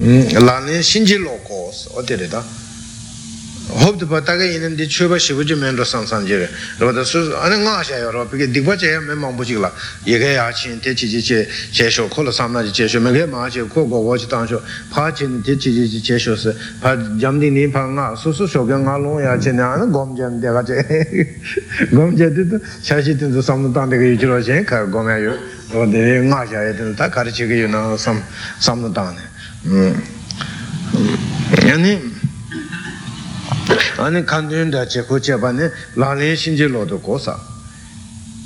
lāni shīnjī lō kōs, o tere tā. hōp tu pa tāka yīnā di chūpa shivu jī mēn rō sāng sāng jī rē. rō tā sū, ane bū chī kī lā, yī kā yā chīn, tē chī chī chē, chē shō, kō lā sām nā chī chē shō, mē kā mā chī, kō kō kō chī tāng shō, pā chī nī tē chī chī chī chē shō sī, pā jam dī nī pā ngā, sū sū shō kia ngā lōng yā chē nā, ane nī tē kā chē, gōm chē tī tū, chā shī tī tū sām nū tāng tē kā yu gōm yā yu, rō tē ngā shā yā tī tā kā rī chī kā yu nā sām, sām nū tāng nē. yani 아니 간드인다 제고 제반에 라레 신제로도 고사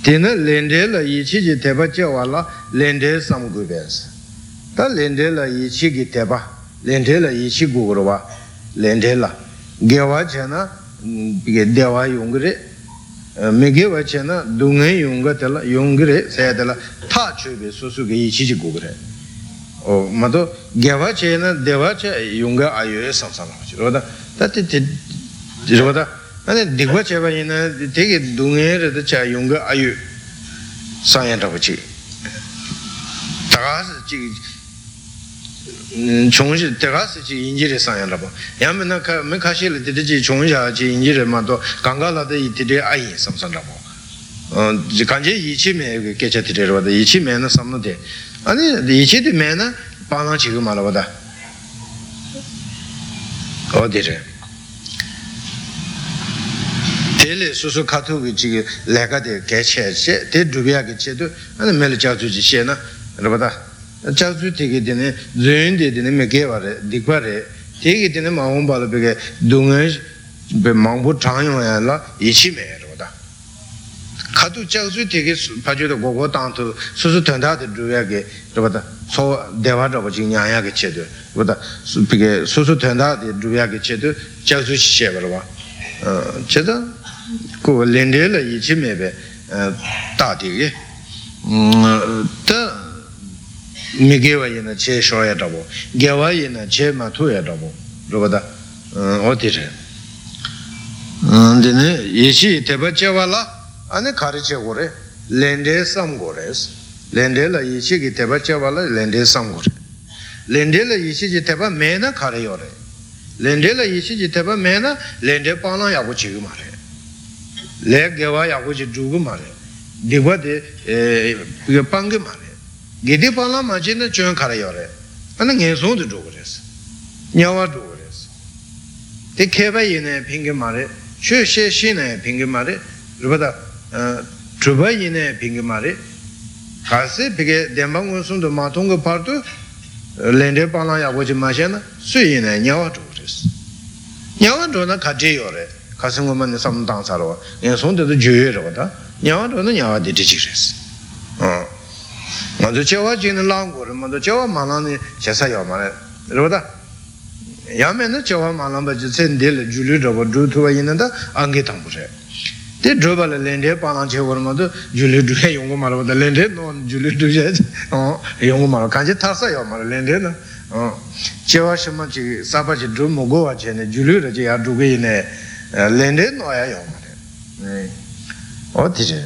데네 렌데라 이치지 대바 제와라 렌데 삼구베스 다 렌데라 이치기 대바 렌데라 이치 구그로와 렌데라 게와체나 이게 대와 용그레 메게와체나 동해 용가텔라 용그레 세야텔라 타추베 소수게 이치지 구그레 mato gyava che na deva che yunga ayoye samsam hochi roda tati roda ane dikwa che pa ina teki dungye rada cha yunga ayo sanya tabo chi tagasa chi chungshi tagasa chi injiri sanya tabo yambi na me kashi la titi chi chungsha chi injiri mato ganga lada i titi ayi samsam tabo kanche ichi me kecha titi roda ichi me na samno te 상연다고 야면나 가 메카실을 되지 총샤 지 인지를 만도 강가라데 이들이 아이 삼선다고 어 간제 이치메 개체들이로다 이치메는 삼는데 아니 이치도 메나 바나 지금 말아보다 어디래 tēlē sūsū kātū kī chī kī lēkā tē kē chē chē, tē dhūbyā kī chē tu, ānā mē lē chā tsū chī xē na, rā bā tā, chā tsū tē kī tēne, dzūyōn tē tēne mē wā rē, dīk wā rē, tē kī tēne mā hōng bā lō pē kē, dūngā bē māng bū chāng yō yā lā, yī chī mē rā bā tā. kātū chā tsū tē kī pā chū tā gō gō tāng tu, sūsū tēn tā tē dhūbyā kī, rā bā tā, sō dēwā rā bā chī nyā yā kī chē tu, rā bā tā, pē kē sūsū tēn tā tē dhūbyā kī chē tu, chā tsū chī chē bā rā bā. chē tā, ku lende la yi chi me be da di ge ta mi ge wa yi na che sho ya da bo ge wa yi na che te che ane ka ri che go re lende sam go re lende la yi chi ki te ba che wa la lende sam go re lende la yi chi ki te ba me na ka ri yo re lende la yi chi ki te ba me na lende pa la ya go chi gu ma re le gewa ya gu chi zhugu ma re digwa de pangi ma re gedi pala ma chi na chun kara yo re ana ngen song de zhugu res nyawa zhugu res de keba yi na pingi ma re shu she shi na pingi ma re chūpa yinē pīngi mārī kāsī pīkē dēmbā ngū sūndu mā tōngu pārtu lēndē pālā yā guchī mā shē na sū yinē ñāwā chū rīs ñāwā chū na kāchī yō rē kāsī ngū mā nī sāṁ tāṅ sā rō yā sūndu tu jū yō rō tā ñāwā chū na ñāwā dī tī chī rīs mā tu chē wā chī nī lāṅ gu rī mā tu chē wā mā lāṅ nī shē sā yō mā rē rō tā yā mē nā chē wā mā lāṅ bā chī tsēn dē lī jū lī rō bā chū tu wā yinē tā āngi tāṅ gu rē tē dhruva lē lēndē pānāng chē kōrō mā tō jūlī dhūyā yōngu mā rō bā tā lēndē nō jūlī dhūyā yōngu mā rō kāñchē thāsā yō mā rō lēndē nā chē wā shī mā chī sāpa chī dhru mō gō wā chē nē jūlī rā chī yā dhūgā yī nē lēndē nō yā yō mā rē o tī chē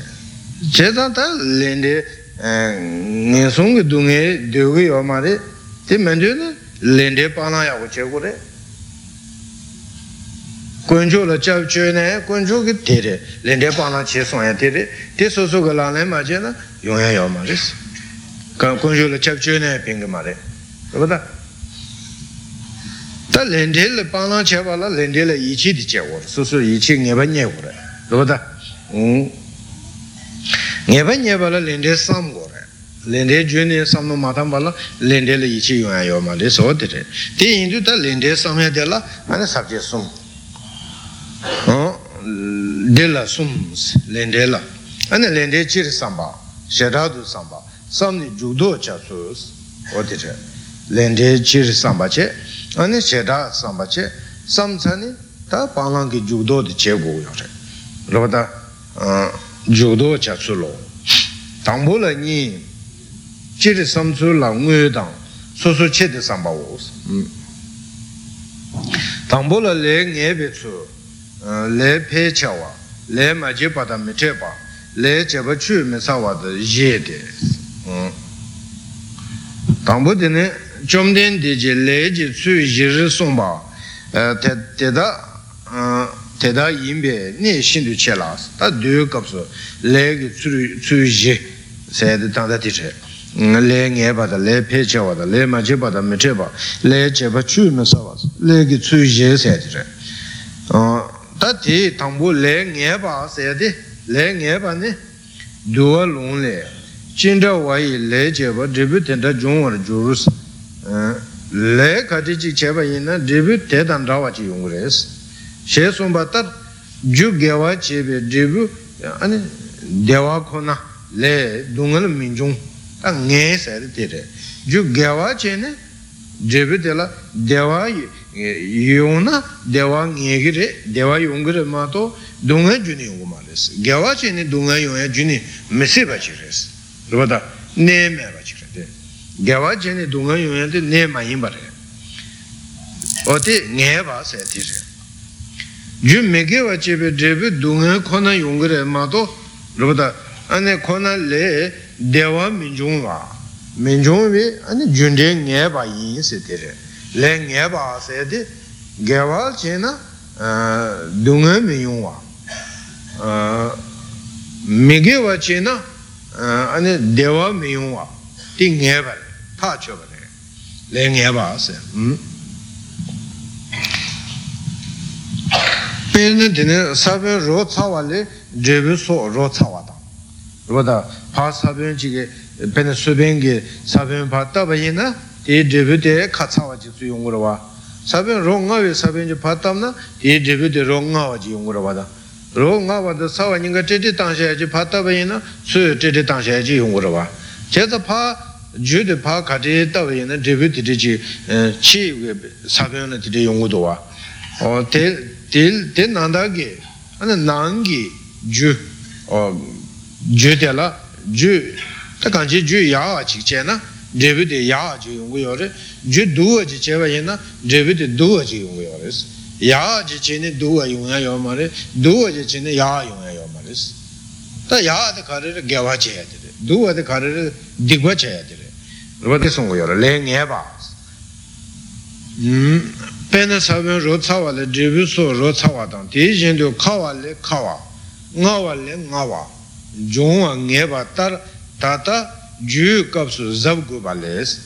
chē tā tā lēndē ngē sōng kī dhū ngē dhūgā yō mā rē tē mē dhū nē lēndē pānāng yā kō chē kō rē kuncho la chab che ne kuncho ki tere lende pana che song ya tere ti so so ka la le ma che na yong ya yo ma re. Kuncho la chab che ne ping ma re. Rupata tā lēndē lē pāngāng chē pā lā lēndē lē yī chī tī chē wō rā sū sū yī chī ngē bā nyē wō rā rō tā ngē bā nyē pā lā lēndē sām wō rā lēndē jū nē sām nō mā tāng pā lā lēndē lē yī chī yō yā yō mā lē sō tē rē tē dila sums lende la. Ane lende chiri samba sheradu samba. Samni jugdo cha sus odire lende chiri samba che ane sherad samba che samsani ta palangi jugdo di che go yore robata uh, jugdo cha su lo. Tangbo la ni chiri samsu la ngwe dang su su che di samba wo hmm. tangbo la le ngebe su. le pe cha wa le ma je pa da me che pa le che pa chu me sa wa da ye de dang bu de ne chom den de je le je chu ye ri song ba te te da te da yin be ne shin du che la ta de kap so le ge chu chu ye se de dang da ti che le nge pa da le pe che wa da le ma je pa da me che pa le che pa chu me sa wa le ge chu ye se de le nge bada le pe che wada le ma che bada me che ba le che ba chu me sa was lege tsu yi sayade che ta ti tangbo le nge ba sayade le nge ba ne duwa long le jinda wayi le che ba dribu tenda jung war jurus le kati chik cheba ina dribu tedan rawa chi yung res she somba tar ju gewa chebe dribu ani dewa kona le dungal minjung ta nge sayade tere ju gewa che ne dribu tela dewa yung na dewa dewa yung gire ma to dunga juni yung ma res gewa che yung ya juni mesi ba chi res rupata ne me ba chi re gyawa jene dunga yung de ne ma yin ba re o te ba se ti re ju me ge wa che be de be dunga kona yung re ma to rupata ane kona le dewa min jung wa min jung be ane jun de nge ba yin se ti re le nge ba se de gyawa che na dunga min yung wa me ge wa che na mi yungwa di nge bari, pa cho bari, le nge ba se. Pene dine sabyon ro tsawa le drebi so ro tsawa da. Roda pa sabyon chige pene subyon ge sabyon pa taba yina di drebi de ka tsawa ji su yungwa wa. Sabyon ro nga we sabyon ji pa tabna di drebi de ro nga wa ji yungwa wa da. rō ngā wā dā sāwa nīngā tētē tāngshā yā jī pā tāpa yī na sū yu tētē tāngshā yā jī yōng gu rā wā chē tā pā jū tē pā kā tē tāpa yī na dēbī tētē jī chī sāpa yō na tētē yōng gu dō wā tē nāndā gī anā nāng gī jū jū tē lā jū tā kāng chī jū yā wā chī chē na dēbī tē yā wā jī yōng gu yō rē jū dū wā jī chē wā yī na dēbī tē dū wā jī yōng gu yō rē sī 야 지치네 두 drebi de yaa chi yungu yore, ju duwa chi chewa yena drebi de duwa chi yungu yore si. yaa chi chi ne duwa yunga yo ma re, duwa chi chi ne yaa yunga yo ma re si. ta yaa de kare re gyawa che ya dire, duwa de kare re digwa che ya dire. rupa de sungu yore, le nge ba. pena sabyon ro tsawa le drebi so ro tsawa tang, ti jindyo kawa le kawa, ngawa le ngawa, jungwa nge ba tar tata juu kapsu zab gu balis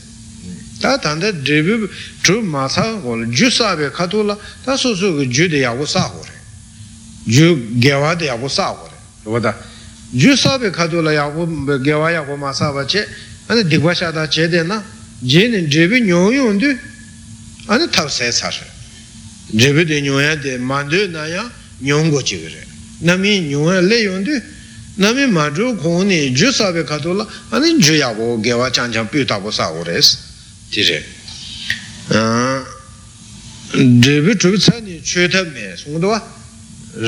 tā tānda dribu chū māsā gōla jū sābe khatū la tā sū sū gu jū de yāgu sā gu re. Jū gyāvā de yāgu sā gu re. Wadā jū sābe khatū la yāgu gyāvā yāgu māsā ba che ane dikwa shādā che de na je ni dribu nyō yōn du ane tab sē sā re. Dribu de nyō ya de māndu na ya nyōng go chi gu re. Nami nyō ya le yōn du nami mā chū kō ni jū sābe kato la ane jū yāgu gyāwā chāng chāng pū tāpo sā kō re sī tire dribi chubi tsani chwe tab me sungdwa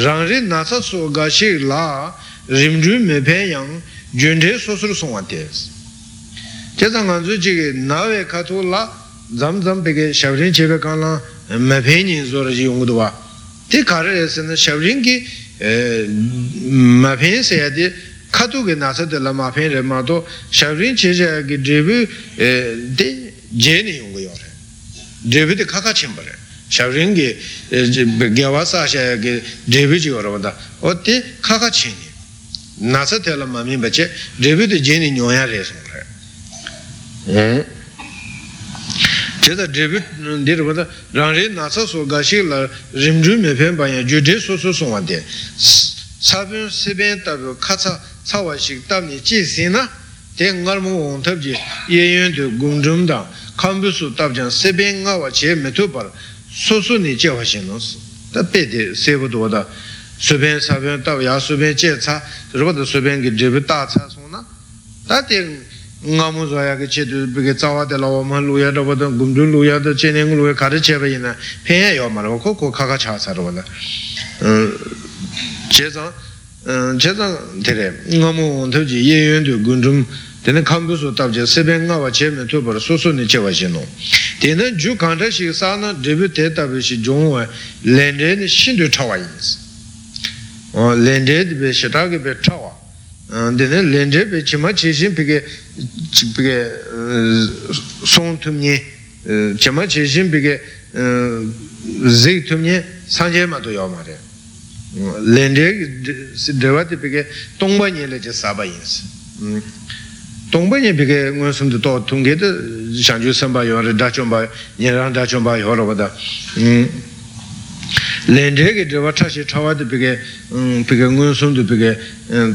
rang ri nasa so ga shik la rim ju me pen yang jun te so sur sungwa tes che zang ngan zu chigi na we ka tu la zam zam peke shabrin chebe ka la me pen ji yung dwa te ka ra esi na shabrin ki me pen se ya di ka tu ke nasa de la ma pen re ma to shabrin che che ki dribi de jeni yungu yore drebi de kaka chimba re shabringi gyawa sasha ge drebi ji yore wada o te kaka chini. Nasa tela mami bache drebi de jeni nyoya re sung re cheta drebi dhiri wata rangre nasa so gashi la rimzhu me pen banya jude so so so wante sabyon seben tabyo katsa tsawa shik tabni chi sina te ngar mo wong tabji yeyon tu gungzhum dang kambu su tabjan seben nga wa che me tu par so so ni che wa shin nos ta pe de sebo do wata seben sabyon tab ya seben che tsa rupata seben ki drebi ta tsa so na ta te nga mu zo ya ki che tu bi ki cawa de la wa ma lu ya da wa da gung zhum lu ya da che neng lu ya ka ri che ba yin na pen ya yo ma ra wa ko ko ka ka cha sa rupa da che zang che zang tere nga mu wong tab ji ye yun tu gung zhum tene kambu su tabje sebe nga wa che me tu bar su su ni che wa shi no tene ju kanta shi sa na dribi te tabi shi jung wa lendre ni shin tu chawa yin si lendre di be shita ki be chawa tene lendre be chima chi shin pike pike song tum nye chema cheshin peke zik tumye sanje mato yaw ma re lendre dewa te peke tongpa nye le che saba yinsi tongpa nye shangju samba yaw re dachomba nyerang dachomba yaw ro bada lendre ke dewa chashi chawa de peke peke ngon sumde peke to tuya peke 렌제게 저와 차시 차와도 비게 음 비게 군순도 비게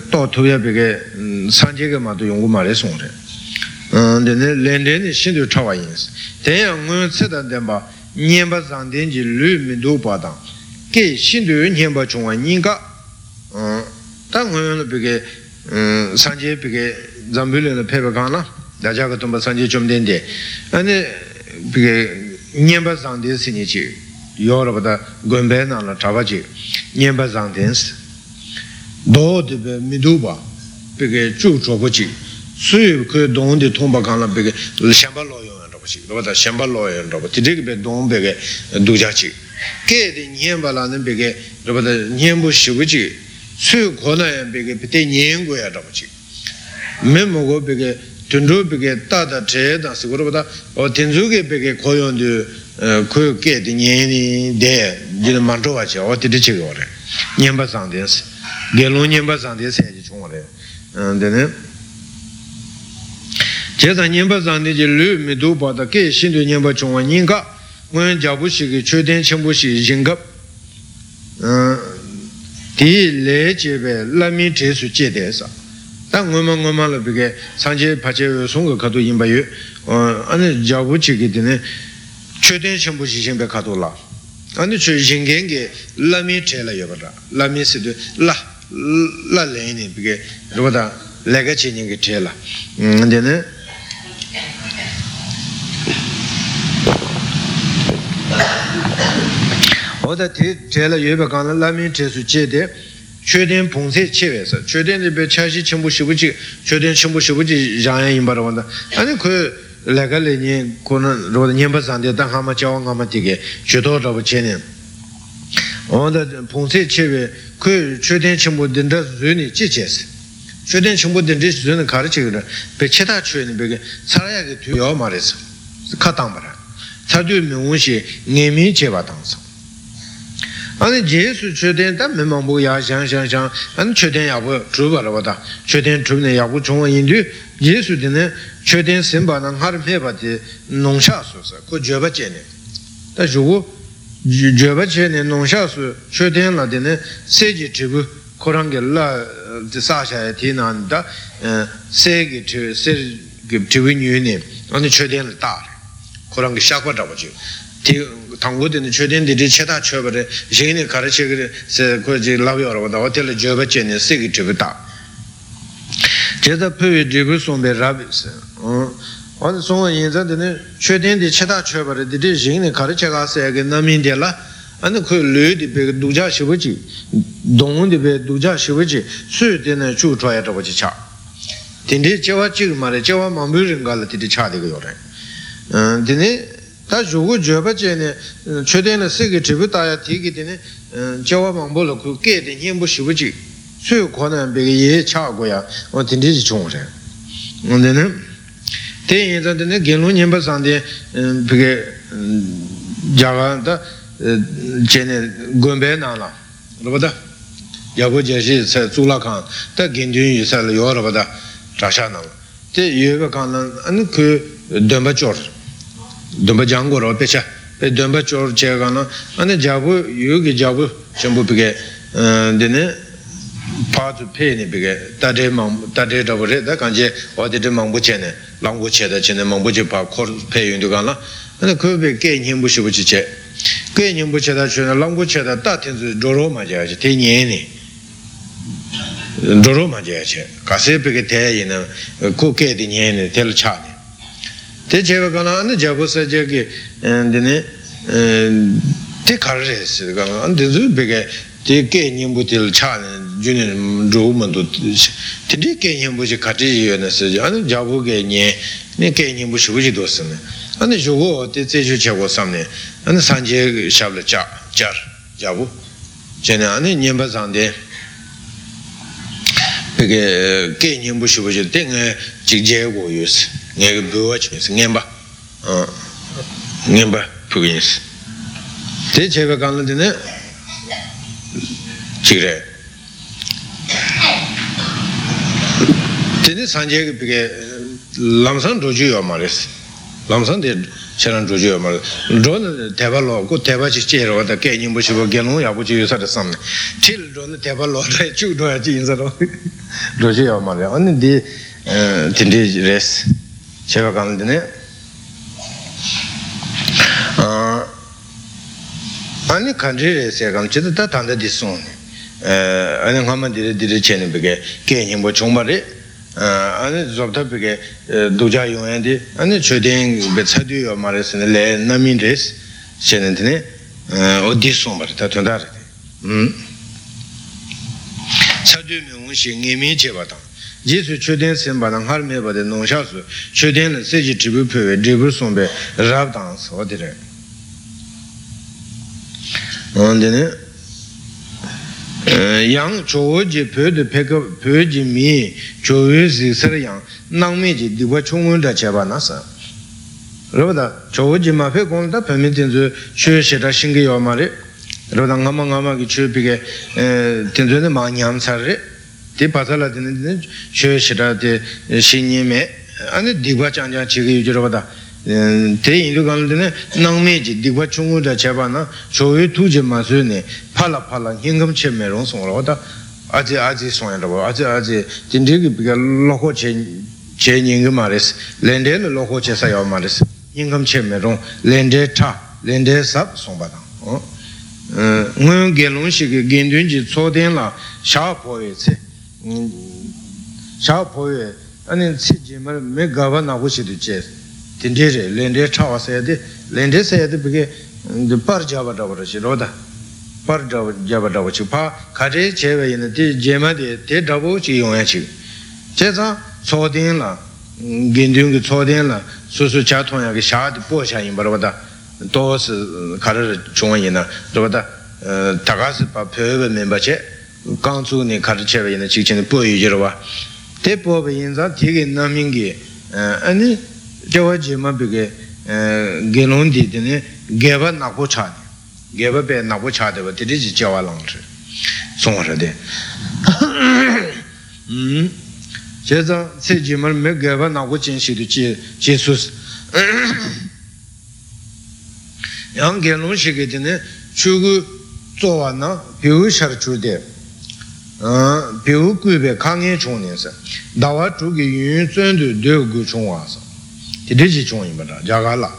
또 토야 비게 산제게 마도 용고 말에 송래 음 근데 렌제는 신도 차와 인스 대야 군 세단 된바 년바 상된지 르미도 바다 게 신도 년바 중앙 인가 음 당은 비게 음 산제 비게 잠불레는 페바가나 다자가 좀 산제 좀 된데 아니 비게 년바 상된스니지 yōra bata gōmbē nāla chāpa chī nyēmbā zāng tēnsi dō tī bē midū bā bē kē chū chōpa chī sui kē dōng tī tōng bā kāna bē kē shēmbā lō yōng yōng rāpa chī rāpa tā shēmbā lō yōng rāpa tī rī kē bē dōng bē kē dū chā chī kē tī nyēmbā lā nē bē kē rāpa sui kō nā yōng bē kē bē tē nyēng gu yā rāpa chī mē mō gō bē kē kuyo kye di nyeni de jina mandruwa che o titi chigi wale nyemba sangde se gelu nyemba sangde se chi chung wale dine che sa nyemba sangde je lu mi du bata kye shindu nyemba chungwa nyinga nguyen jabu shiki chu ten chenpo shiki yingab di le che pe lami che su che de sa tā ngōma ngōma lā pīkē sāngchē pāchē sōnggā kato yīmbā yu ānā jāgu chī kī tīne chöden chenpo chi chenpe kato la. Ane chö yingenge lami che la yobara lami sido la la leni pige rupata lega che nyingi che la. Mm, Dene oda te che la yobe kaana lami che su che de chöden pongse chewe sa. Chöden de be chashi chenpo shibuchi chöden chenpo shibuchi rāyā yinpa rāwanda ane kwe laga le nye kuna roda nyenpa sande dan hama chawa ngama tige chodo rabu che ne oda pongse chewe kwe choden chenpo dendra zuyni chi che se choden chenpo dendra zuyni kari che kira be cheta chowe ni be saraya ki tuyo ma re sa ka tangpa ra sardu mi wunshi nge mi che ba tang sa 아니 제수 최대한 다 메모보 야샹샹샹 안 최대한 야부 주바라보다 최대한 주네 야부 중원 인도 예수되네 최대한 선바는 하를 해봐지 농샤수서 그 죄바제네 다 주고 죄바제네 농샤수 최대한 라데네 세지 지부 코랑겔라 사샤에 티난다 세기 저 세기 지위뉴네 아니 최대한 다 코랑게 샤과다보지 당고되는 최대한들이 최다 처벌에 신이 가르쳐 그래 그지 라비어로 다 호텔에 줘버지네 세기 줘버다 제가 표에 지고送배 라비스 어 어느 송은 인자들은 최대한의 최다 처벌에 들이 신이 가르쳐 가서 그 남인데라 아니 그 르디 배 누자 시버지 동원데 배 누자 시버지 수되는 주 줘야 저거지 차 근데 제가 지 tā rūgu jōpa chēne chōdēne sīki chibu tāyā tīki tēne jiawā māngbō lō ku kē tē nyēmbō shibu chī sū kō nā bēki yē chā gu yā wā tīndē chī chōng rē ngōndē nē tē yē tā tēne gēnlō nyēmbā sāndē bēki jāgā tā chēne gōmbē nā lā rōpa tā yāgu jēshī sā tsūlā kāng tā gēndyō yī sā lā yō rōpa tā rāshā nā lā tē yō bā kāng lā anī kū dōmbā chō rō dōmbā jāngu rō pēchā pē dōmbā chōr chē kā na ane jābu yōgi jābu shambhu pīkē dēne pātū pē nē pīkē tādē māngbū tādē rābu rē dā kāñchē wādē dē māngbū chē nē lāngbū chē dā chē nē māngbū chē pā khor pē yōndu kā na ane kō pē kē nyēmbū shibu chī chē kē nyēmbū chē dā chē nē lāngbū chē dā tā tēn sū rō rō mā chē chē tē nyē nē. Rō rō mā chē chē kā kē tē yī nē kō kē tē nyē tē te chewa kana ane jabu sa jagi dine te kar re si kana ane tenzu peke te ke nyingbu til cha juni rūgu mandu te te ke nyingbu chi kati yo na si ane jabu ke nye ne ke nyingbu shibu chi do si ne ane shugu te tse chu che go sam ne ane sanje shabla cha char jabu che ne ane nyingba sang de peke ke nyingbu shibu chi te nga jik je go yo si ngay go wach nisi ngenpa ngenpa puki nisi te cheba kanla dine chigre dine sanje ki pike lamsan roju yo ma resi lamsan de charan roju yo ma resi dron teba lo ko teba chi che ro da ke nyingbo shibo genlong yabu chi yusar samne til dron teba lo da chuk doya chi insar roju yo ma resi ane di dinde resi tindi res cheba kanla dine 아니 간지레 세감 지도 다 단다 디송네 에 아니 가만 디레 디레 체네 베게 개인 뭐 정말에 아 아니 접다 베게 도자 용엔디 아니 최대인 베 차디요 말했으네 레 나민데스 셰넨드네 어디송 말다 된다 음 차디 명시 녜미 제바다 예수 최대인 선바당 할메바데 농샤수 최대인은 세지 지부 표에 지부 송베 랍당스 어디래 dine yang chowo ji pyo de peka pyo ji mi chowo zi sar yang nang me ji diwa chungwen da cheba na sa rāba da chowo ji ma pe kong da pyo mi tenzu shwe she da shingi yo ma re rāba da ngama ngama ki chwe pike tenzu de ma nyam sar re di pasa la dine dine shwe she da de shingi me ane diwa chang chang chi ki yu ji rāba da te indu kāla nāngmē jī dīkwa chūngu dā chabā na chōyō tūjī mā sū ne pāla pāla hīngam che mē rōng sōng rō da ājī ājī sōng yā rō ājī ājī jindī kī pīkā lōkho che che nyingi mā rēs lēndē lō lōkho che sā yā mā rēs hīngam che mē rōng lēndē chā lēndē sāp sōng bā tāng ngō yōng gē lōng shī kī gīndūn jī tsō tēng lā shā pō yé tsē shā pō yé anī tsī jī mā rē mē gāba nā hu shī tu che tinte re, lente chawa sayade, lente sayade peke par jaba dhaba rashi roda, par jaba dhaba chi, pa kare chewe ina te jema de te dhabo chi yongya chi. Che zang tsoden la, gendun ki tsoden la, su su cha tonya ki shaa di po shaa yinpa roda, to si kare chungwa ina, roda, taga si pa pyo menpa che, gang tsu ni kare chewe ina chik chini po yu jirwa. Te po pa yin zang tege namingi, ani jawa jima bige gelon di dine geba nakpo cha geba be nakpo cha dewa dili ji jawa lang chi song ra de che zang se jima me geba nakpo chen shi du chi chi su yang gelon shi ge dine chu gu zo wa na piu shar chu de piu gui be kang ye chung ne sa dawa chu ge yun zun du de gu chung wa sa tidechi chung yin bada, jaga la.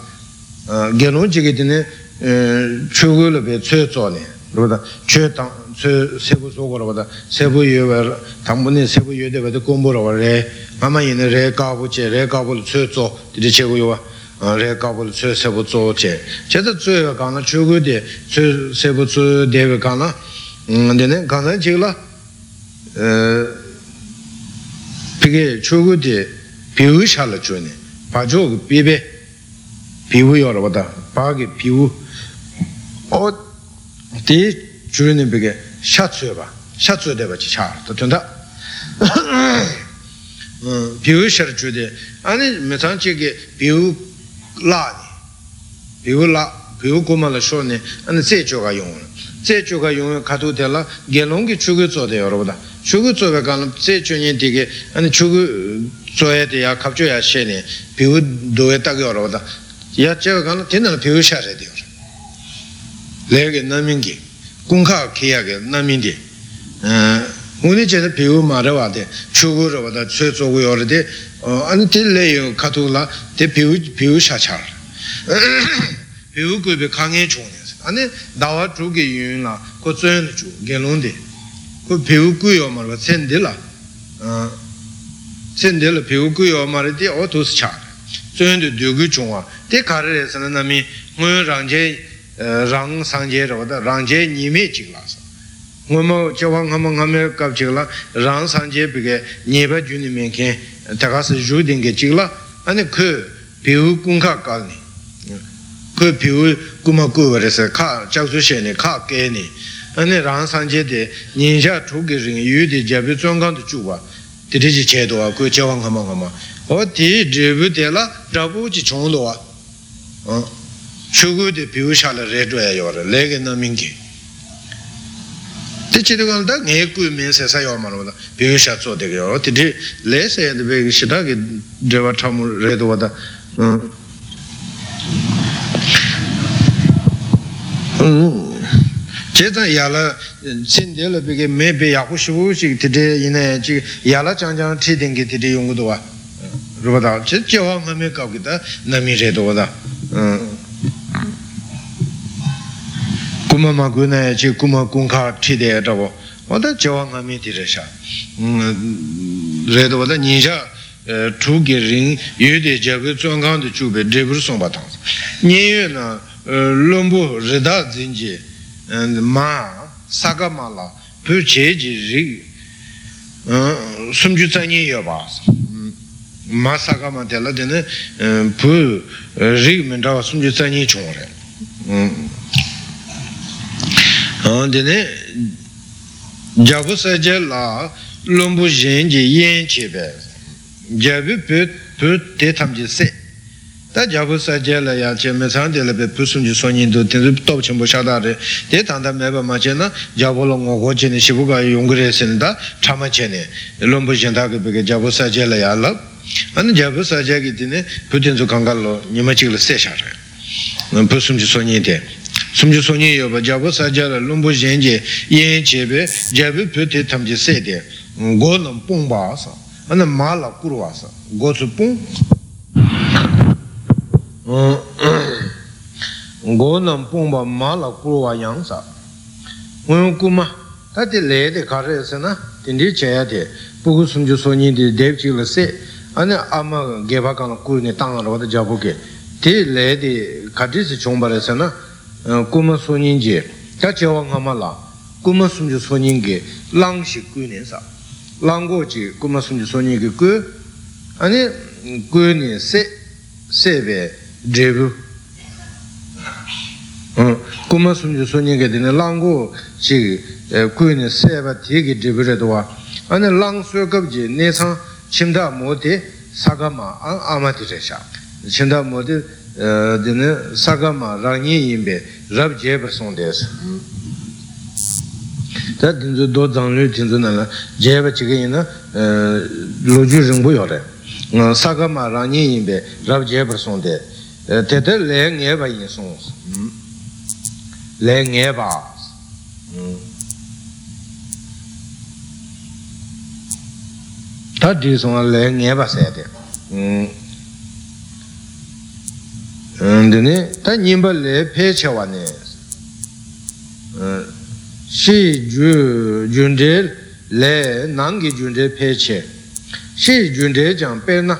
Genung chigi tine chugu la pe tsue tso ne, rupata, chue tang, tsue sebu sogo rupata, sebu yue wa, tangpo ne sebu yue de wada gombo rwa re, mama yin re kabu che, re kabu la tsue tso, tide chegu yuwa, re kabu la tsue sebu tso che. Che ta tsue wa kanga chugu de, tsue sebu tso de wa kanga, dine, kanga chigi la, pige chogu di piwu shala chuni pa chogu pibe. Piwu yora wada pa ki piwu. O di chuni pige shatsuyo ba. Shatsuyo deba chi chara to tunda. Piwu shala chudi ani metan chigi piwu la ni. Piwu la piwu kuma la shoni ani tse choga yungu tse choga yungu kato tela gelongi chogu tso de yora wada chugu tsobe kanlam tse chunyen tiki ane chugu tsoye te ya kapcho ya she ne piwu doye taki ora wada ya cheba kanlam tenana piwu sha re di ora lege namingi kungka kiya ge namindi uni che ne piwu ma re wade chugu re wada tsoye tsogu yore de ane te le yo katu la te piwu sha char piwu kuibe kangen chung ane dawa chugi yun la ko tsoyen chu gen lung de ko piu gu yo ma ra chen de la sende le piu gu yo ma re di o tu si cha zuen de du gu chung wa de ka re se na mi ngu rang je rang sang je ro da rang je ni me chi la sa ngu mo che wang ha mo nga me ka chi la rang sang je bi ge ni ba ju ni me ke ta ga se ju ding ge chi la ane ku piu gung ane rang sang je de chu ge ring yu de jia bi zhuang gang de ju wa tirichi che duwa ku che wang kama kama o ti dribu de la drabu chi chung duwa chugu de piu sha la re dwa yo re le ge na ming ge te chi de gan da nge ku min se sa yo ma lo da piu sha zo de ge yo ti de le se de be shi da ge de wa tham re do da che zang ya la sin de la be ge me be ya hu shi wu shi ti de yin ne chi ya la chang chang ti ding ge ti de yong gu do wa ru ba da che che wa ma me ka ge da na mi re do da kuma ma gu na chi kuma kung kha ti de da wo wa da che wa ma me ti re sha re do da ni sha chu ge ring yu de je ge zhuang gang de chu be de bu song ba tang ni yue na lom bu re sa ga ma la pu che ji ri sum ju zang ni yo ba ma sa. Ga ma de la de ne pu ri men da sum ju zang ni chung re. De ne ja bu sa je la lom bu yin ji yin che be. Jabu pu pu te tam ji se tā jābu sā jē la yā chē mē sāng tē la bē pū sūng jī sō nyi ndō tēn tōp chēn bō shā tā rē tē tāng tā mē bā mā chē na jābu lō ngō gō chē nē shī bō gā yōng rē sē nē tā chā mā chē nē lōng bō shēn tā kē bē kē jābu sā jē la yā lā ā nē jābu sā jē kē tē nē pū tēn sū kāng kā lō nī mā chī lā sē shā rē pū sūng jī sō nyi tē sūng jī sō nyi yō bā jābu sā jē la lōng bō shēn jē yēn chē bē jābu pū tē tam jī sē tē gō nō pōng bā sā ā nē mā lā kūr wā sā gō sū pōng ngō nāṁ pōṅba mā lā kūrvā yāṅ sā ngō kūmā tā tī lē tī kā rē sā na tī ndī chāyā tī pūgū sūṅ chū sō nī tī dēv chī lā sē ānā āmā gē bā kā na kūr nī tāṅ rā tā jā pū kē tī lē tī kā tī sī chōṅ bā rē na kūmā sō nī jī tā chā wā ngā mā lā kūmā sūṅ chū sō nī kē lāṅ shī kū nī sā lāṅ gō chī kūmā sūṅ chū sō nī kē kū ānā kū drebu kuma sumju sunyi ge dine langgo chi kuyi ni seba tiki drebu re duwa. Ane lang suyo gab ji nesang chimda mo de saga ma an ama di re sha. Chimda mo de dine saga ma rangi yinbe rab je bar song des ta dinzu do zang lu dinzu nala je ba chiga yina lo ju ringbu yo re. Saga ma rangi yinbe rab je bar song de tete le nge ba yin song le nge ba ta di song le nge ba se de dine ta nyingba le pe che wa ne shi ju jun de le nang gi jun de pe che shi jun de jang pe na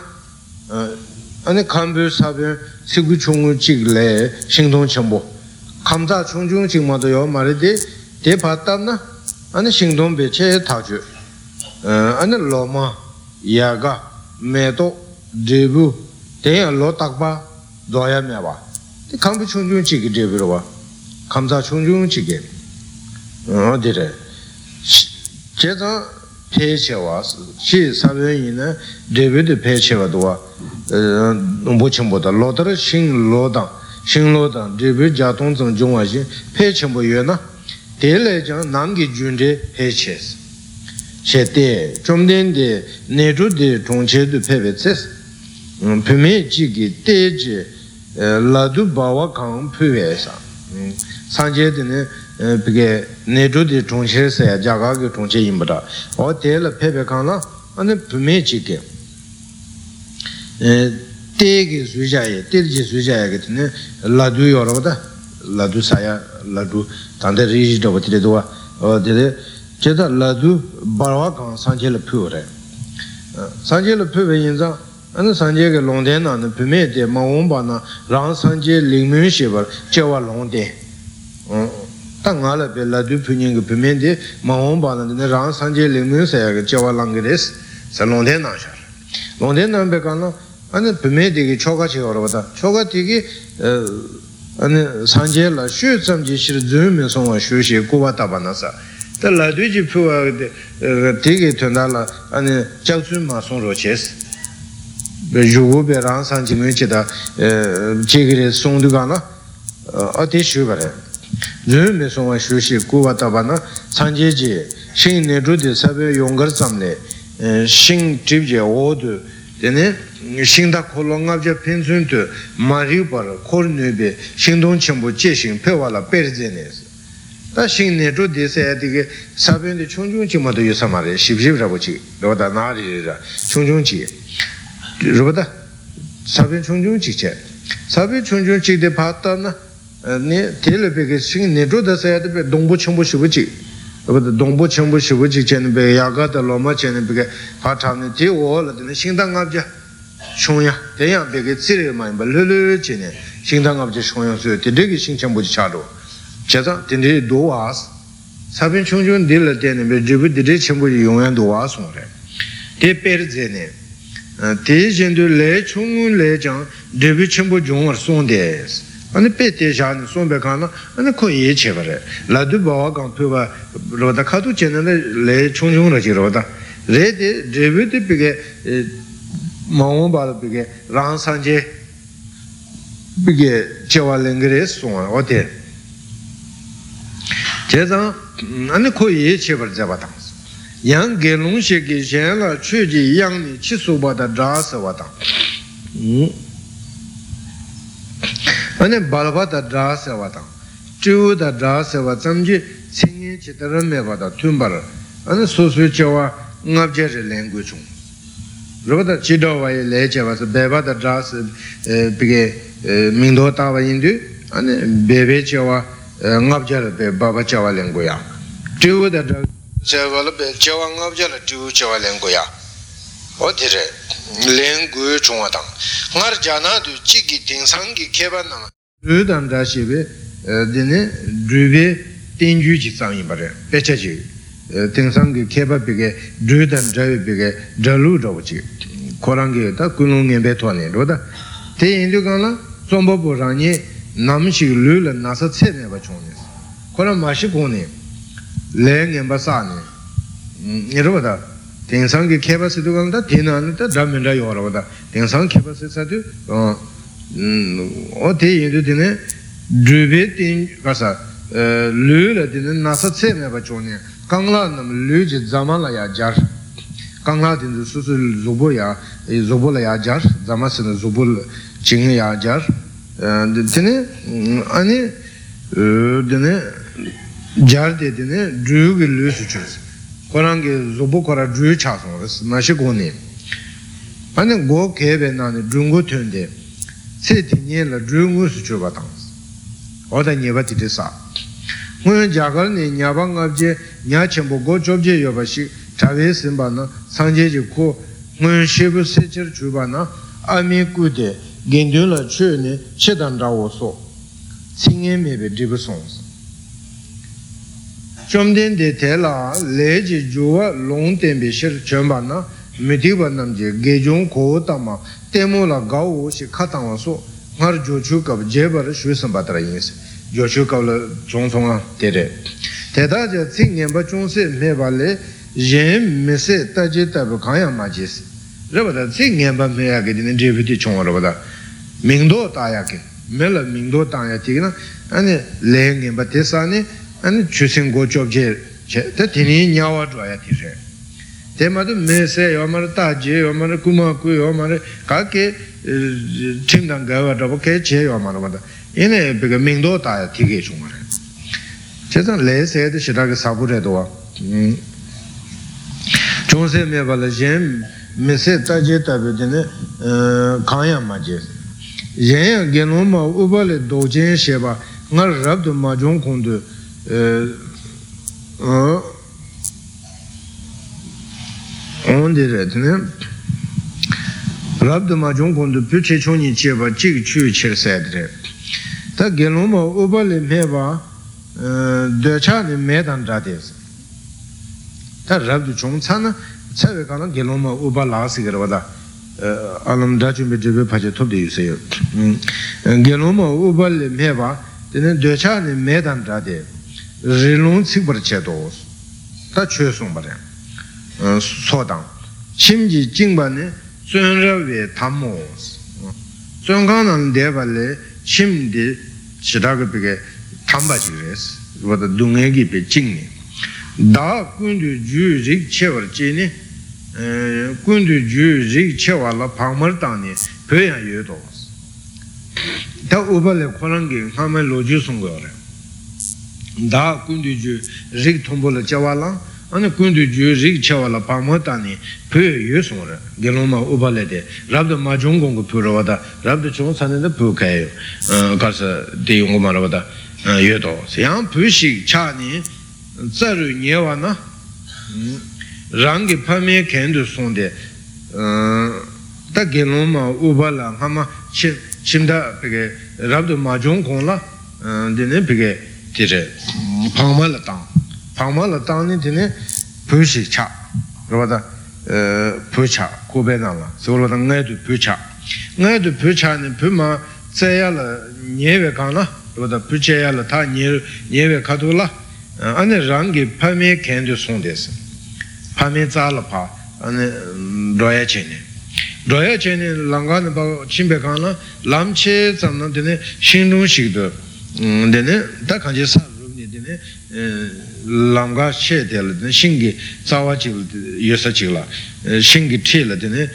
ane kambu sabi siku chungu chik le shingtong chenpo kamza chung chung chik mato yo mara de de patab na ane shingtong be che ta ju ane lo ma ya ga me to dribu tenya lo takpa doya me wa de kambu chung chung chik dribu ro wa kamza chung chung chik dire che zang pe che wa shi sabi yin na dribu de pe che wa do wa nōmbō chīmbō tā lō tā rā shīng lō tāng shīng lō tāng dribī jā tōng tsāng jōng wā shīng pē chīmbō yuwa na tē lē jāng nāng kī jūn dē pē chē sī shē tē chōm tēn dē nē chū dē chōng chē dū pē pē tsē sī pē mē jī kī tē jī lā dū bā wā kāng pē wē sā sāng chē dē nē pē kē nē chū dē chōng chē sā yā jā kā kī chōng chē yīm bā tā wā tē lā pē pē kāng lā pē mē jī kī tēki sūjāya, tēki sūjāya kati nē lādū yorwa tā, lādū sāyā, lādū tāndā rīshī tāwa tīrē tuwa, tīrē chētā lādū bārvā kāng sāngcē tā ngā la pē lā tu pūnyē ngā pēmēn tē mā wōng pā nā tē rāng sāngjē lē mū sā yā kā chā wā lāng kā rēs sā lōng tē nā shā lōng tē nā pē kā nā anē pēmēn tē kī chō kā chē kā rā tā chō kā tē kī anē sāngjē lā shū tsam jī shir dzū mē sōng wā shū shē gu wā tā pā nā sā tā lā tu jī pū wā tē kī tuñ tā lā anē chak tsū mā sōng rō chē sī yu gu pē rāng sāngjē ngā chē tā chē kī rē sōng tu kā nā a tē shū pā rē nyo me songwa shushi kuwa taba na sanje je shing ne dhudi sabyo yongar tsamle shing tib je odu dine shing da kolo ngab je pensun tu ma riu para kor nyo be shing dong chenpo che shing pe wala per zene ta shing ne dhudi saya dige sabyo de chung chung ching ma to yusama re shib shib rabo chi roba na ri ra chung chung chi roba da sabyo chung chung chik che sabyo chung chung chik de pata na tēli pēkē shīng nirū dā sāyā tā pē dōngbō chēngbō shibu chīk dōngbō chēngbō shibu chīk chēni pē yāgā tā lōma chēni pēkē pā chāni tē wō lā tēne shīng tā ngāp chā shōng yā tē yā pēkē tsī rē mā yīmbā lē lē chēni shīng tā ngāp chā shōng yā suyō tē rē kē shīng chēngbō chā rō chē tā tē rē dō wā sā sā pē chōng chōng tē lā tēne pē rē pē tē rē chēngbō chā yōng yā dō wā sōng rē tē pē rē tsē nē tē chēn tō lē chōng lē chāng rē pē chēngbō chōng wā sōng tē sā 압자 총야서 되게 신청부지 차로 제가 된데 도와스 사변 총중 딜을 때는 배 지부 되게 첨부지 용연 도와스 그래 대페르제네 대전도 내 총문 내장 데비 첨부 종을 송대스 아니 페테샤는 손베카나 아니 코이 제버레 라두 바와 강토바 로다 카도 제는 레 총총을 지로다 레데 데비드 비게 마오 바르 비게 랑산제 비게 제왈랭그레 송 어때 제자 아니 코이 제버 잡아다 양 게롱시게 젠라 최지 양니 치소바다 자서와다 음 Ane balba da dra sewa tang, chivu da dra sewa tsamji tsingin chitara meba da tunbar, ane susu chewa ngab je re len gu chung. Rupa da chido waye le chewa se beba da dra se pige mingdo tawa indu, ane bebe chewa ngab je re baba chewa len gu ya. Chivu da dra sewa le chewa ngab je re chivu chewa len 어디래? 랭구 중화당. ngar jana du chi gi ting sang gi ke ban na du dan da shi be de ne du be ten ju ji sang yi ba re pe che ji ting sang gi ke ba be ge du dan ja be ge da lu da wo ji ko rang ge da ku nu ngen be to ne ro da te yin du gan la zong bo bo rang ni nam shi lu la na sa che ne ba chung ne ko ma shi ko ne le ngen ba sa ne ni ro da tēngsāng kī khēpa sīdhū kāng tā tēnā nā tā dhā mīndā yō rā bātā tēngsāng khēpa sī sā tū o tē yindu tēne dhūbē tēng kāsā lū lā tēne nāsā tsē mē bā chō nē kāng lā nām lū jī dzāmā lā yā jār kāng lā tēne sū sū zūbō yā zūbō lā yā jār dzāmā sī nā zūbō chīng yā jār tēne āni tēne jār tē tēne dhū lū sū chū 조보야 조보라야 자 자마스는 조볼 징야 자 되네 아니 되네 자르데 되네 드르게 르스 추스 korangi zubu kora dhruyu chasong res, nashi goni. Ani go kebe nani dhrungu tundi, tse tinye la dhrungu su chuba tangs. Oda nyeba titi sa. Nguyen jagal ni nyaba ngabje, nya chenpo go chobje yoba shik, chawe simba na, sanje ji ku, nguyen shibu sechir chuba na, ami kude, gendun la chu ni, chedan rawo so. Tsingen mebe dribu songs. chomden de te la le juwa long ten be shir chomba na mitikba nam je ge jong ko tama temo la ga wo shi ka tang wa so ngar jo chu kab je bar shu sam ba tra yin se jo chu kab la zong song a te re te da je tsing nyen ba chong se me ba le yen me se ta je ta ba ka ya ma je se re ba da tsing nyen ba me ya ge din je bi ti chong wa ba da. Ming do ta ya ke me la ming do ta ya ti na ane le nyen ba te sa ne 아니 주신 고쪽제 제 대신이 냐와 줘야 되세 대마도 메세 요마르 따제 요마르 구마쿠 요마르 가게 팀당 가와도 보게 제 요마르 마다 얘네 비가 민도 따야 되게 중요해 제가 레세드 시라게 사부레도 음 종세 메발레 젠 메세 따제 따베드네 어 강야 마제 yen genoma ubale dojen sheba ngar rabdu majong kundu onde re tene rabda ma jong kon du pye chong ni che ba ji chu che sa de ta ge lo mo o ba le me ba de cha ni me dan ra de ta rabdu chong cha na cha we ka na ge lo mo o ba la si ge ra da. Alam da chu me de be pa che top de yu ba tene de cha ni me dan ra de rilung tsikpar che toos, ta che sungpa re, hm, sotang. Shimji jingpa ne zun rawe tamo os. Hm, zun ka nang deba le shim di chidaka peke tamba chi res, wata dunghe ki pe jingni. Da kundu ju rik che war che ne, hm, kundu ju rik che war la pangmar tang ne, pyo yang ye toos. Ta upa le korangi kama loju sungpa re. Da kundu ju rik thombo la chewa lang ane kundu ju rik chewa la pangmar tangni pyo yu sungu re gelo ma upa le de. Rabda ma chung gongu pyo ra wada rabda chung sanne da pyo kaya yu karsa de yungu ma ra wada yu to yang pyo shik cha ni tsaru nye wa na rangi pame kendo sonde ta gelo ma upa la ngama chimda peke rabda ma chung kong la dine peke tire pangma la tang pangma la tang ni dine pyo shik cha rwada pyo cha kube na la so rwada ngay du pyo cha ngay du pyo cha ni pyo ma tsaya la nyewe kang la rwada pyo chaya la ta nyewe kato la. Ane rangi pame kendo song desi pame tsa la pa ane roya che ne roya che ne langa ni pa chimbe kang la lam che tsam na dine shing rung shik do dine tā kāñcē sā rūpni dine lāṅgā shē tēla dine shīngi tsāwā chīla yosā chīla shīngi tīla dine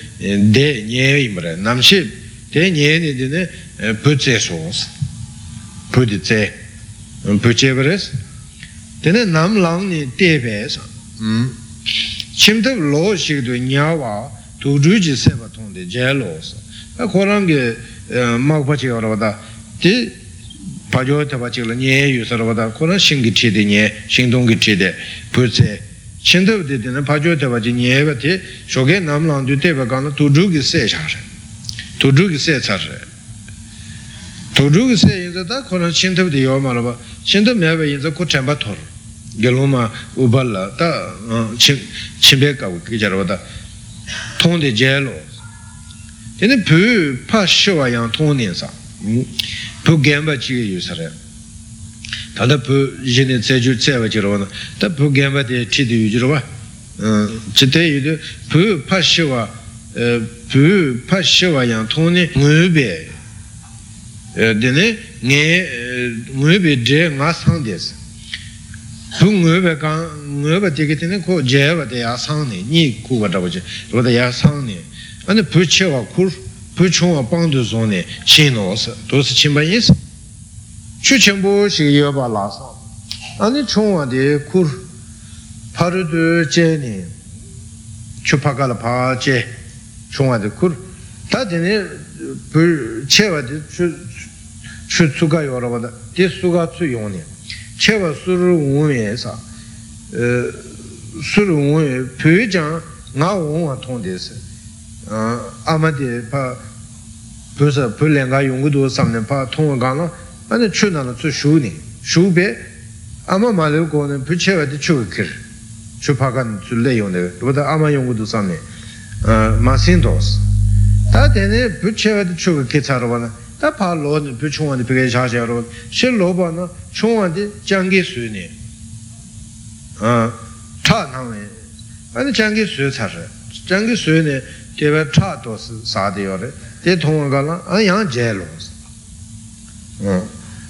dē nyē imrē namshī dē nyē ni dine pū tsē sōs pū di tsē pū chē parēs dine nām lāṅ ni tē pēs chim tab lō shīg tu nyā wā tu rū jī sē pa tōng de jē lōs kōrāṅ ki mā kpa chī yā rā wadā dī pa jo te pa chik la nye yu sa wada korang shingi tri de nye de pu tse chimtab de dine pa jo te pa chik nye wa te shoge nam lang du te pa ka na tu ju gi se cha re tu ju gi se cha re tu ju gi se yin za da korang chimtab de yo ma la ba chimtab me wa yin tong de je lo tene pu pa shwa yang tong ne sa pu gemba chi yu sa re ta da pu jine tse ju tse wa ji ro na ta pu gemba de chi de yu ji ro wa chi te yu de pu pa shwa pu pa shwa yang tong ne ngu be. Dene nge ngu be de nga sang de sa pu ngö bè kāng, ngö bè tiki tini ko jē bè tē yā sāng nē, nī ku bā tā bā chē, rō tā yā sāng nē, ane pu chē wā kur, wā pāng tu zōng nē, chī nō sā, tō sā chīmbā yī sā, chū chēng bō shī yō bā lā sā, ane chōng wā tē kur, pā rū tu jē nē, chū pā kā lā pā jē, chōng wā tē kur, tā tini pu chē wā tē chū tsū kā yō rā bā tā, tē sū kā tsū yō nē, chewa suru wunwe sa suru wunwe pyo jang nga wunwa tong de se ama de pa pyo sa pyo lenga 아마데 파 부서 불랭가 용구도 삼는 파 통과가나 아니 추나나 추 슈니 슈베 아마 말고는 부채와도 추그 추파간 줄래요네 보다 아마 용구도 삼네 마신도스 다데네 부채와도 추그 개차로나 다 팔로는 부충원이 비게 자제로 실로바나 충원이 장기 수니 아 타나네 아니 장기 수 차서 장기 수에 chewe cha to saadi yore, te thongwa ka la a yang je lo sa.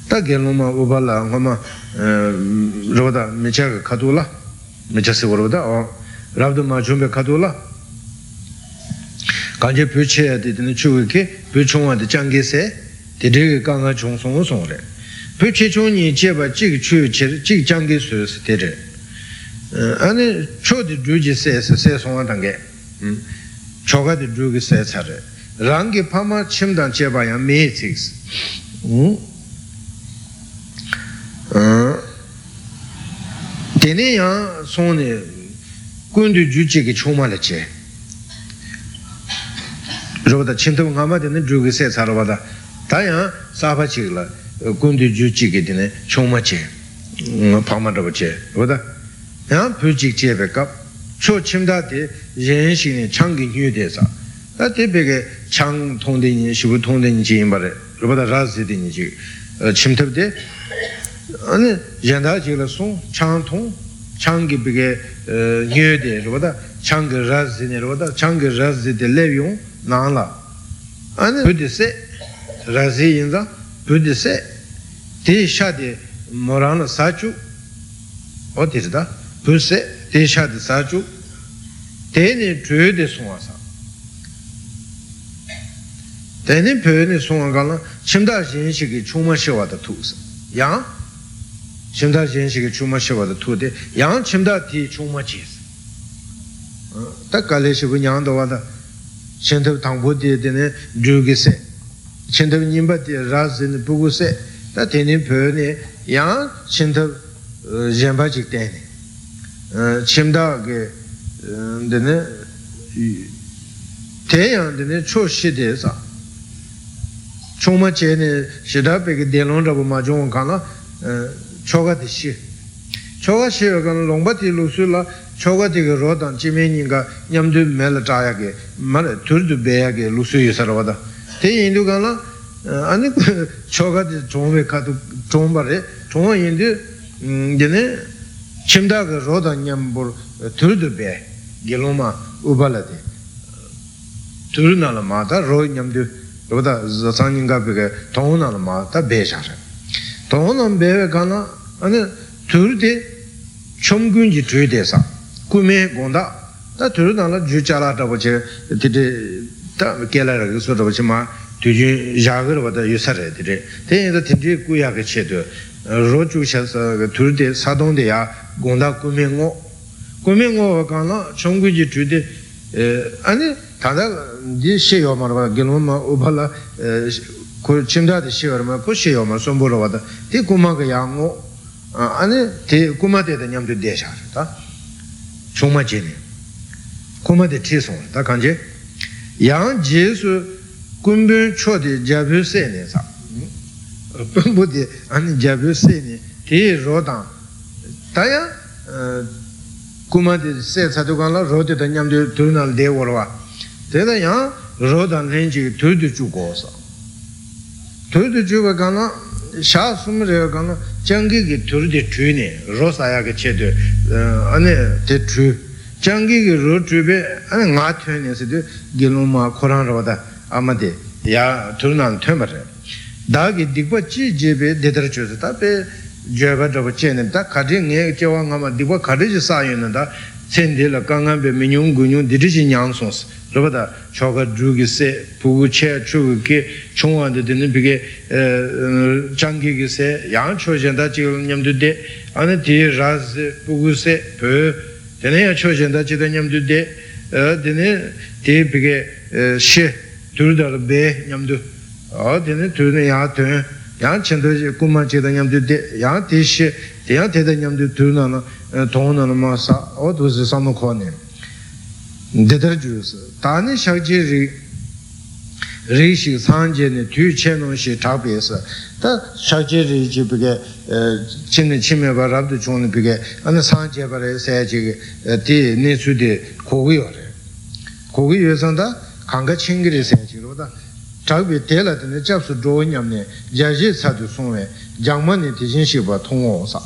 Ta ge lo ma upa la nga ma rabda mecha ka kato la, mecha si wa rabda, rabda ma chumbe kato la, kanje pyo che ya di dine chuwe ke, pyo chungwa di changi se, di dhige ka nga chung song song re. Pyo che chung ni che ba chik chuwe che, chik changi su se te re. Ane cho di dhuji se se se songwa tangi, choga de dhrugi se chare rangi pama chimdan cheba ya me chikis hmm? ah. tene ya soni kundu ju chigi choma le che. Robada chintab ngama tene dhrugi se chare wada ta ya saba chigla eh, kundu ju chigi tene choma che. Hmm, pama dhrugi che. Robada pyo chik chebe kap tā pū chō chimdā tē yēn shīk nē chāng kī nyū tē sā tā tē pē kē chāng tōng tē nī shibu tōng tē nī chī yīmbā rē rōpa tā rā sē tē nī chīk chimtabu tē anē yandā chīk lā sōng chāng tōng chāng kī pē kē nyū tē rōpa tā chāng kī rā sē nē rōpa tā chāng kī rā sē tē lē yōng nāng lā āni buddhi sē rāsī yīnzā buddhi sē tē shā tē mō rāng lā sā chū o tē rī tā pū sē ten sha di sa chu teni chwe di sungwa sa teni pyo ni sungwa ka la chimda shen shi ki chungma shiwa da tu sa yang chimda shen shi ki chungma shiwa da tu de yang chimda ti chungma chi sa ta ka le shi ku nyang da wa da chintab tangpo di teni dhru ki se chintab nyingpa di ra zini buku se ta teni pyo ni yang chintab yenpa chik teni nē chim tā kē tē nē tē yāng tē nē chō shī tē sā chō mā chē nē shī tā pē kē tē lōng rā pō mā chō kā nā chō kā tē shī chō kā shī wā kā nā lōng bā tē lō sū lā choga tiga rodan chime nyinga nyamdu mela chaya ke mara turdu beya ke lusu yu sarvada te yindu ka la ane choga ti chongwe katu chongba re chongwa yindu dine chimda ka rodan nyambur turdu beya giloma ubala de turu nala mata ro nyamdu roda zasang nyinga peke tongu nala mata beya shara tongu nala beya ka la ane turu de chomgunji chuy de sa kume gonda ta turu nala ju chala tabo che titi ta kela raga su tabo che ma tu ju yagar wada yusare tiri ten yin da tinti kuya ka che tu ro chu sha sa turu de sadong de ya gonda kume ngo kume ngo wa ka na chongu ji chu de ane tanda di she yo ma rwa gilwa ma ubala chimda de she yo ma ku she yo ma sombo rwa da ti kuma ka ya ngo ane ti kuma de da nyam tu de sha ta chungma je ne kuma de ti song da kan je yang je su kunbun cho de jabyu se ne sa pumbu de ani jabyu se ne ti ro dang ta ya kuma de se sa tu kan la ro de da nyam de tu na de wo wa te da yang ro dang len ji tu du ju go sa tu du ju ba kan la sha sum re kan la jangi ki tur de chu ne ro sa ya ke che de ane de chu jangi ki ro chu be ane nga tu ne se de gilum ma koran ro da ama de ya tur nan tu ma re da ki dikpa chi je be de dar chu se ta be je ba do che ne ta ka de nge che wa nga ma dikpa ka de ji sa yin na da sen de la ka ngan be mi nyung gu nyung de ji nyang song se ro ba da cho ga ju gi se pu gu che chu gi chung wan de de ne bi ge 장기 기세 양 초전다 지금 냠도데 아니 디 라즈 부구세 부 되네야 초전다 지도 냠도데 어 되네 디 비게 시 dhūrudhāla bē ñamdhū ā tēne dhūrudhā yā tēne yā chantā kūmā chētā ñamdhū yā tēshē yā tētā ñamdhū dhūrudhā na tōngā na mā sā ā dhūsī sāma khuā nē dhētā dhūsī tāni shāk chē rī rī shī sāng chē nē dhū chē nō shī tā bē sā tā shāk chē rī chī bī kē chī nē chī mē bā rāb dhū chōng nē bī kē ā nē sāng chē bā rē sā chē kē tī nē sū tī kōgī yō rē kōgī yō sāng tā kāng kā chīng kī rī sā chī rō tā chāk bē tē lā tī nī chāp sū chō nyam nī jā jī sā tū sōng wē jāng mā nī tī shīn shī bā tōng wō sā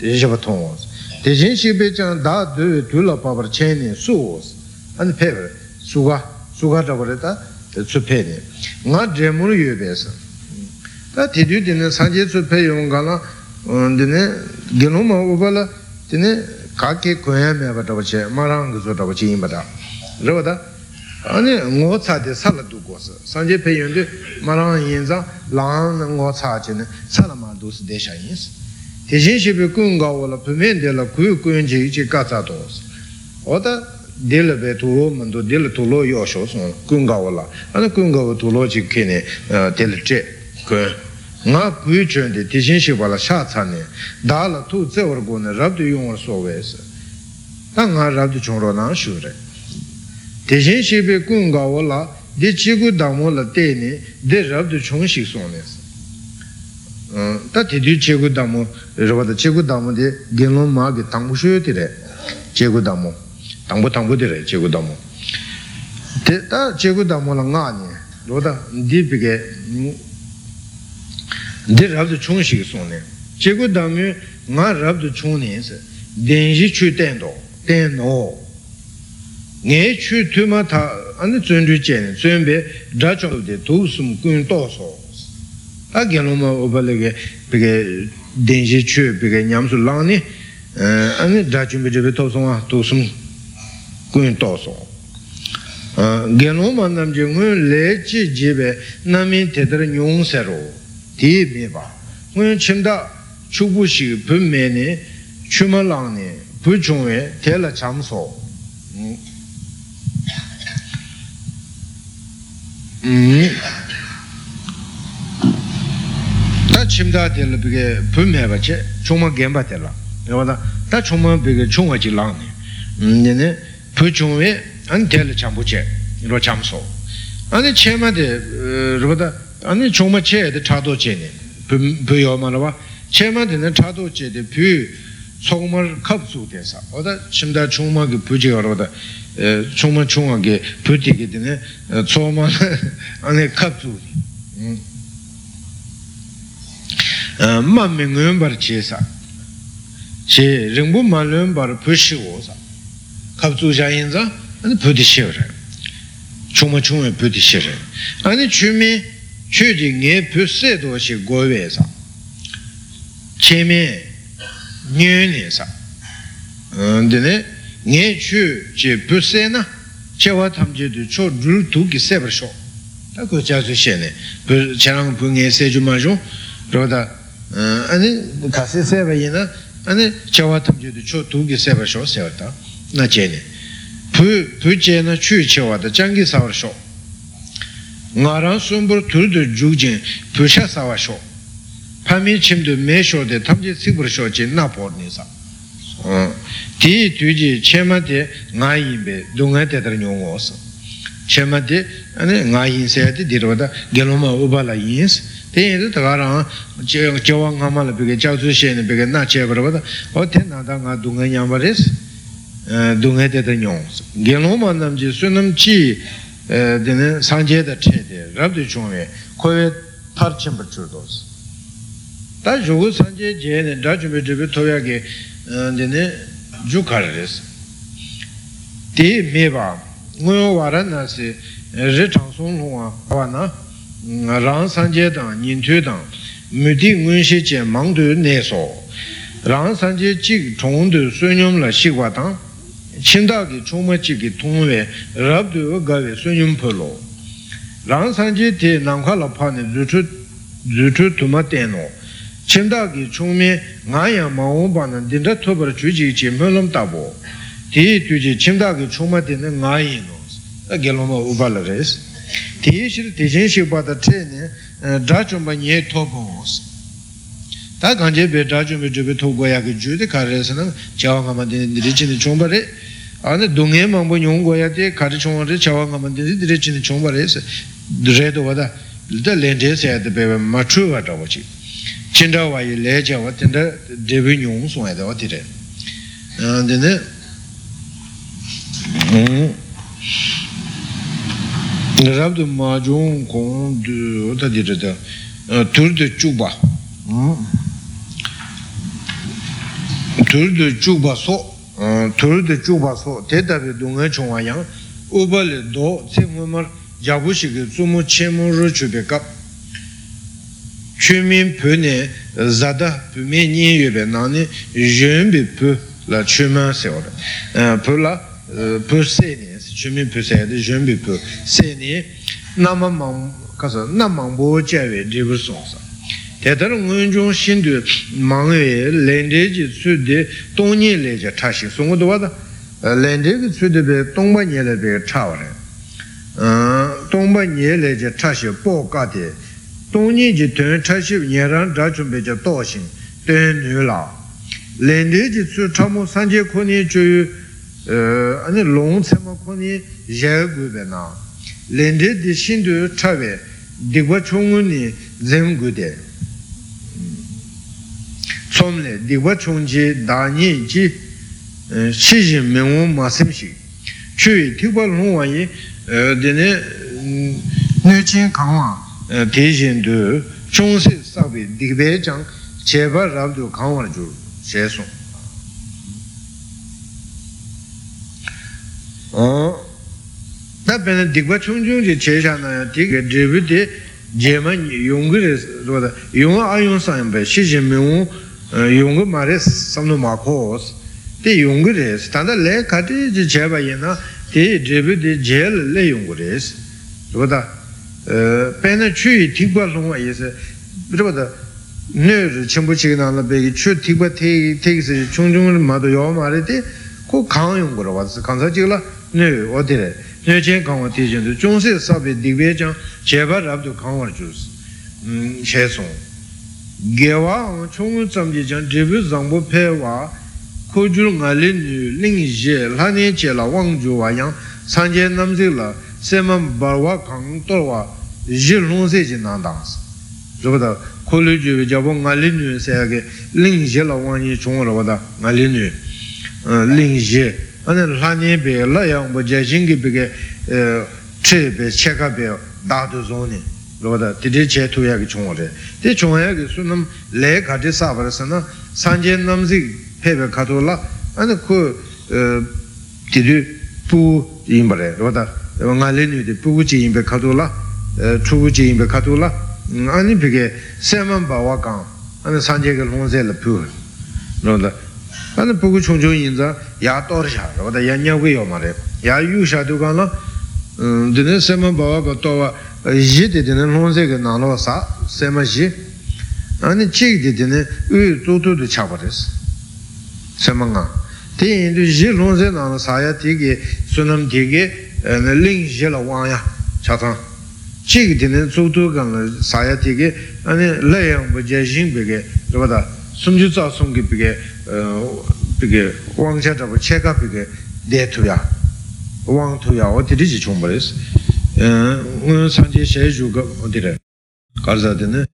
tī shī bā tōng wō sā tī shīn shī bē chāng dā tū tū lā pā rā chē nī sū wō sā anā pē bā rē sū gā sū gā chā bā rē tā tsupē ne ngā dremur yu bē sā tā tidu dine sāngye tsupē yung kā na dine gino ma upa la dine kā kē kuya mē bā tabu che mā rāng gu su tabu che yin bā tā rā bā tā ane ngō tsā de sā la du gu sā sāngye pē yung de mā rāng yin zā lāng ngō tsā che ne sā la mā du sā de shā yin sā te shin shi pē kuya ngā wā la pē mē de la kuya kuya che yi che kā tsā do sā o tā dēla bē tūlō mandō dēla tūlō yō shō sōng kūngā wā lā ānā kūngā wā tūlō chī kēne dēla chē kūng ngā kūyū chōng dē tēshīn shī wā lā shā tsā nē dā lā tū tsē wā rā gō nē rāb 대신 shebe kun ga wo la, de chigu damo la te ne, de rabdu chung shik song ne. Ta te du chigu damo, rabada chigu damo de genlong maa ge tangbu shuyo te re, chigu damo, tangbu tangbu de re, chigu damo. Te ta chigu damo la nga ne, roda di pige, de rabdu chung shik song ne. Chigu damo nga rabdu chung ne se, denji chu ten do, ten no nge chu tu ma ta ane zun ru che ne zun be dra chong de tu sum kun to so a gen lo ma oba le ge pe ge den je chu pe ge nyam su lang ne ane dra chong be je be to sum wa tu sum kun to so gen lo ma nam je ngun le chi je be na min te dar nyong se ro ti me ba ngun chim da chu bu shi pu me ne chu ma lang ne pu chung we te la cham so tā chimdā tēla bīgē pūmē mē bā chōngmā gēmbā tēla yawā tā tā chōngmā bīgē chōngwā jī lāng nē pū chōngwē ān tēla chāmbū chē rō chām sō ān chē mā tē rō tā ān chōngmā chē tē chā tō chē nē pū yō mā rā bā chē mā tē nē chā tō chē tē pū sōgmā kāp sū tē sā wā tā chimdā chōngmā kī pū chē rō tā chōngmā chōngwā kī pū tē kī tē nē, chōngmā ān kāp sū tē, mā mī ngūyōn bār chē sā, chē rīngbū mā lūyōn bār pū shī wō sā, kāp tsū chā yin pū tī shē rē, chū mā chū mā pū tī shē rē, anī chū mī chū jī ngē pū sē tō shī gō wē sā, chē mī nyū nē sā, dī nye chu che puse na chewa tamche tu cho dhul tu ki sebar sho ta ku cha su she ne charang pu nge se ju ma zhung ro da ane kasi sebar yi na ane chewa tamche tu cho tu ki sebar sho sebar ta na che ne pu, pu che na chu chewa da changi sabar sho nga rang sumbur tur du juk jing pu sha sabar sho pami chim du me sho de tamche sikbar sho che na por ni sabar tī tū jī chēma tī ngā yīn bē dōngā tē tar nyō ngō sā chēma tī ngā yīn sē tī tī rwa tā gēlō mā ubā lā yīn sā tē yī tī tā kā rā chēwā ngā mā lā pī kē chā tsū shē nī pī kē nā chē pā rā tā o tē nā tā ngā dōngā nyā pā rē sā dōngā tē tar nyō sā gēlō mā nām jī sū nām chī sāng chē tā chē tē rāb tī chōng wē kō wē thār chēm pā chū tō sā tā dine ju kar res te me ba nguyo wara na si re chang song longwa wa na rang san je dang nin tu dang mu di ngun shi che mang du ne so rang san je chik chong du su nyum la shi wa dang chin da ki chung ma chi ki tong we rab du ga we su nyum pu lo rang san je te nang kwa la pa ne zu chu tu ma ten no lō, rāng sāngcē tē nāng khā lā pā nē rū chū, rū chū tū mā tē nō, chīn dā kī chōng mē ngā yā mā wō pā nā dīn dā tō pā rā chū chī chī mō lōm tā bō, tī tū chī chīn dā kī chōng mā tē nē ngā yī nō, tā gē lō mā wō pā lā rē sī. tī shir tī shīn shī pa tā tē nē dā chūmbā nye tō pō wōs tā kāñcē bē dā chūmbā chū bē tō gō yā kī chū tē kā rē sā nā chā wā ngā mā tē nē rī chī nē chōng bā rē ā nē dōng yē māng bō nyōng gō yā tē kā rī rē chā wā ngā mā tē nē rī chī nē chōng bā rē tō wā tā tā lēn tē sā yā mā chū wā chī ndā dē bē nyōng sō yā tā wā tē rē tē nē rabdu ma jung kong du ta di rida tur du chukba tur du chukba so tur du chukba so te tabi dunga chungwa yang uba le do tse mumar jabu shiki tsumu che mu ru chubi kap chumin pyo ne zada pyo me nyen yo be nani yun bi pyo la chumin se ora e, pyo la e, pyo se ne chumin pyo se de yun bi pyo se ne nama mang kasa na mang bo je we de bu song sa. Te dar ngun jong shin de mang we len de ji su de dong ni le je cha shi song do wa da. E, len de ji su de be dong ba ni le be cha wa le dong ba ni le je cha shi bo ga de. tōngyī jī tōng chāshīb nyērān dāchūmbē jā tōshīng, tōng nū lā. Lēndē jī tsū chāmū sāngyē kōnyī chū yu, anī lōng tsēmā kōnyī yā gu bē nā. Lēndē dī shīndu chāwē, dīgwa chōngu nī dzēm gu dē. Tsōm lē, dīgwa chōng jī dānyī jī shī jī mē ngō mā sēm shī. Chū yu tīkwa lōng wā yī, dī nē nū chīng kāng. kangwa te jin du chong se sakwe dikbe chang cheba rabdu kangwa ju she song tā pēnā dīkpa chūng chūng jī chē shā na yā dīk dribu dī 제만 용거레 로다 용 아용 상배 시진명우 용거 말에 삼노 마코스 데 용거레 스탄다 레 카티 제 제바이나 데 제베데 제를 레 용거레스 로다 pēnā chū tīkwa lōngwa yīsā, rīpa tā nē rī chīmbu chīka nāla bēki chū tīkwa tēki sā chūng chūng rī mā tu yō mā rī tē, kō kāng yōng kura wā tsā, kāng sā chīka lā nē wā tē rē, nē chēn kāng wā tē chēn tu, chūng sē sā bē dīk bē chāng, chē bā rāb tu kāng wā rī chūs, chē sōng. Gē wā chūng tsam jī chāng, dē bē zāng bō pē wā, kō chū ngā lī nū, līng yī chē, lā nē chē lā wāng chū wā yāng, sāng chē nam sē lā, sēmā bārvā kāṅ tōrvā yī rōng sē jī nā dāngsī rōpa tā kōlī jū jāpō ngā lī nū sē yā kē līng yī lā wā nī chōng rōpa tā ngā lī nū līng yī anā lā nī bē lā yāng bō jā shīng kī bē kē chē bē chē kā bē dā tu zōng nī rōpa tā tī tī chē tu ngā lēnyu dē pūgu chī yīmbē kato lā, chūgu chī yīmbē kato lā, āni pī kē sēmān bā wā kāng, āni sāñcē kē lōng sē lā pū, rō dā, āni pūgu chūng chūng yīn zā yā tōr shā, rō dā yā nyā gu yō mā rē, yā yū shā tū kāng lā, dē nē sēmān bā wā bā tō wā, yī dē dē nē lōng sē kē nā lō sā, sēmā yī, āni chī dē dē nē wī tū tū dē chā bā rē sā, sēmā ngā, tē sunam tē kē ling xie la wang ya cha tang chi ki tene zu tu gang la sa ya ti ke ane le yang bu jie xin bi ke rwa da sum ju za sum ki bi ke bi ke wang cha cha bu che ka bi ke de tu ya wang tu ya o ti ri ji chung ba res san jie xie ju ga o ti re ka za tene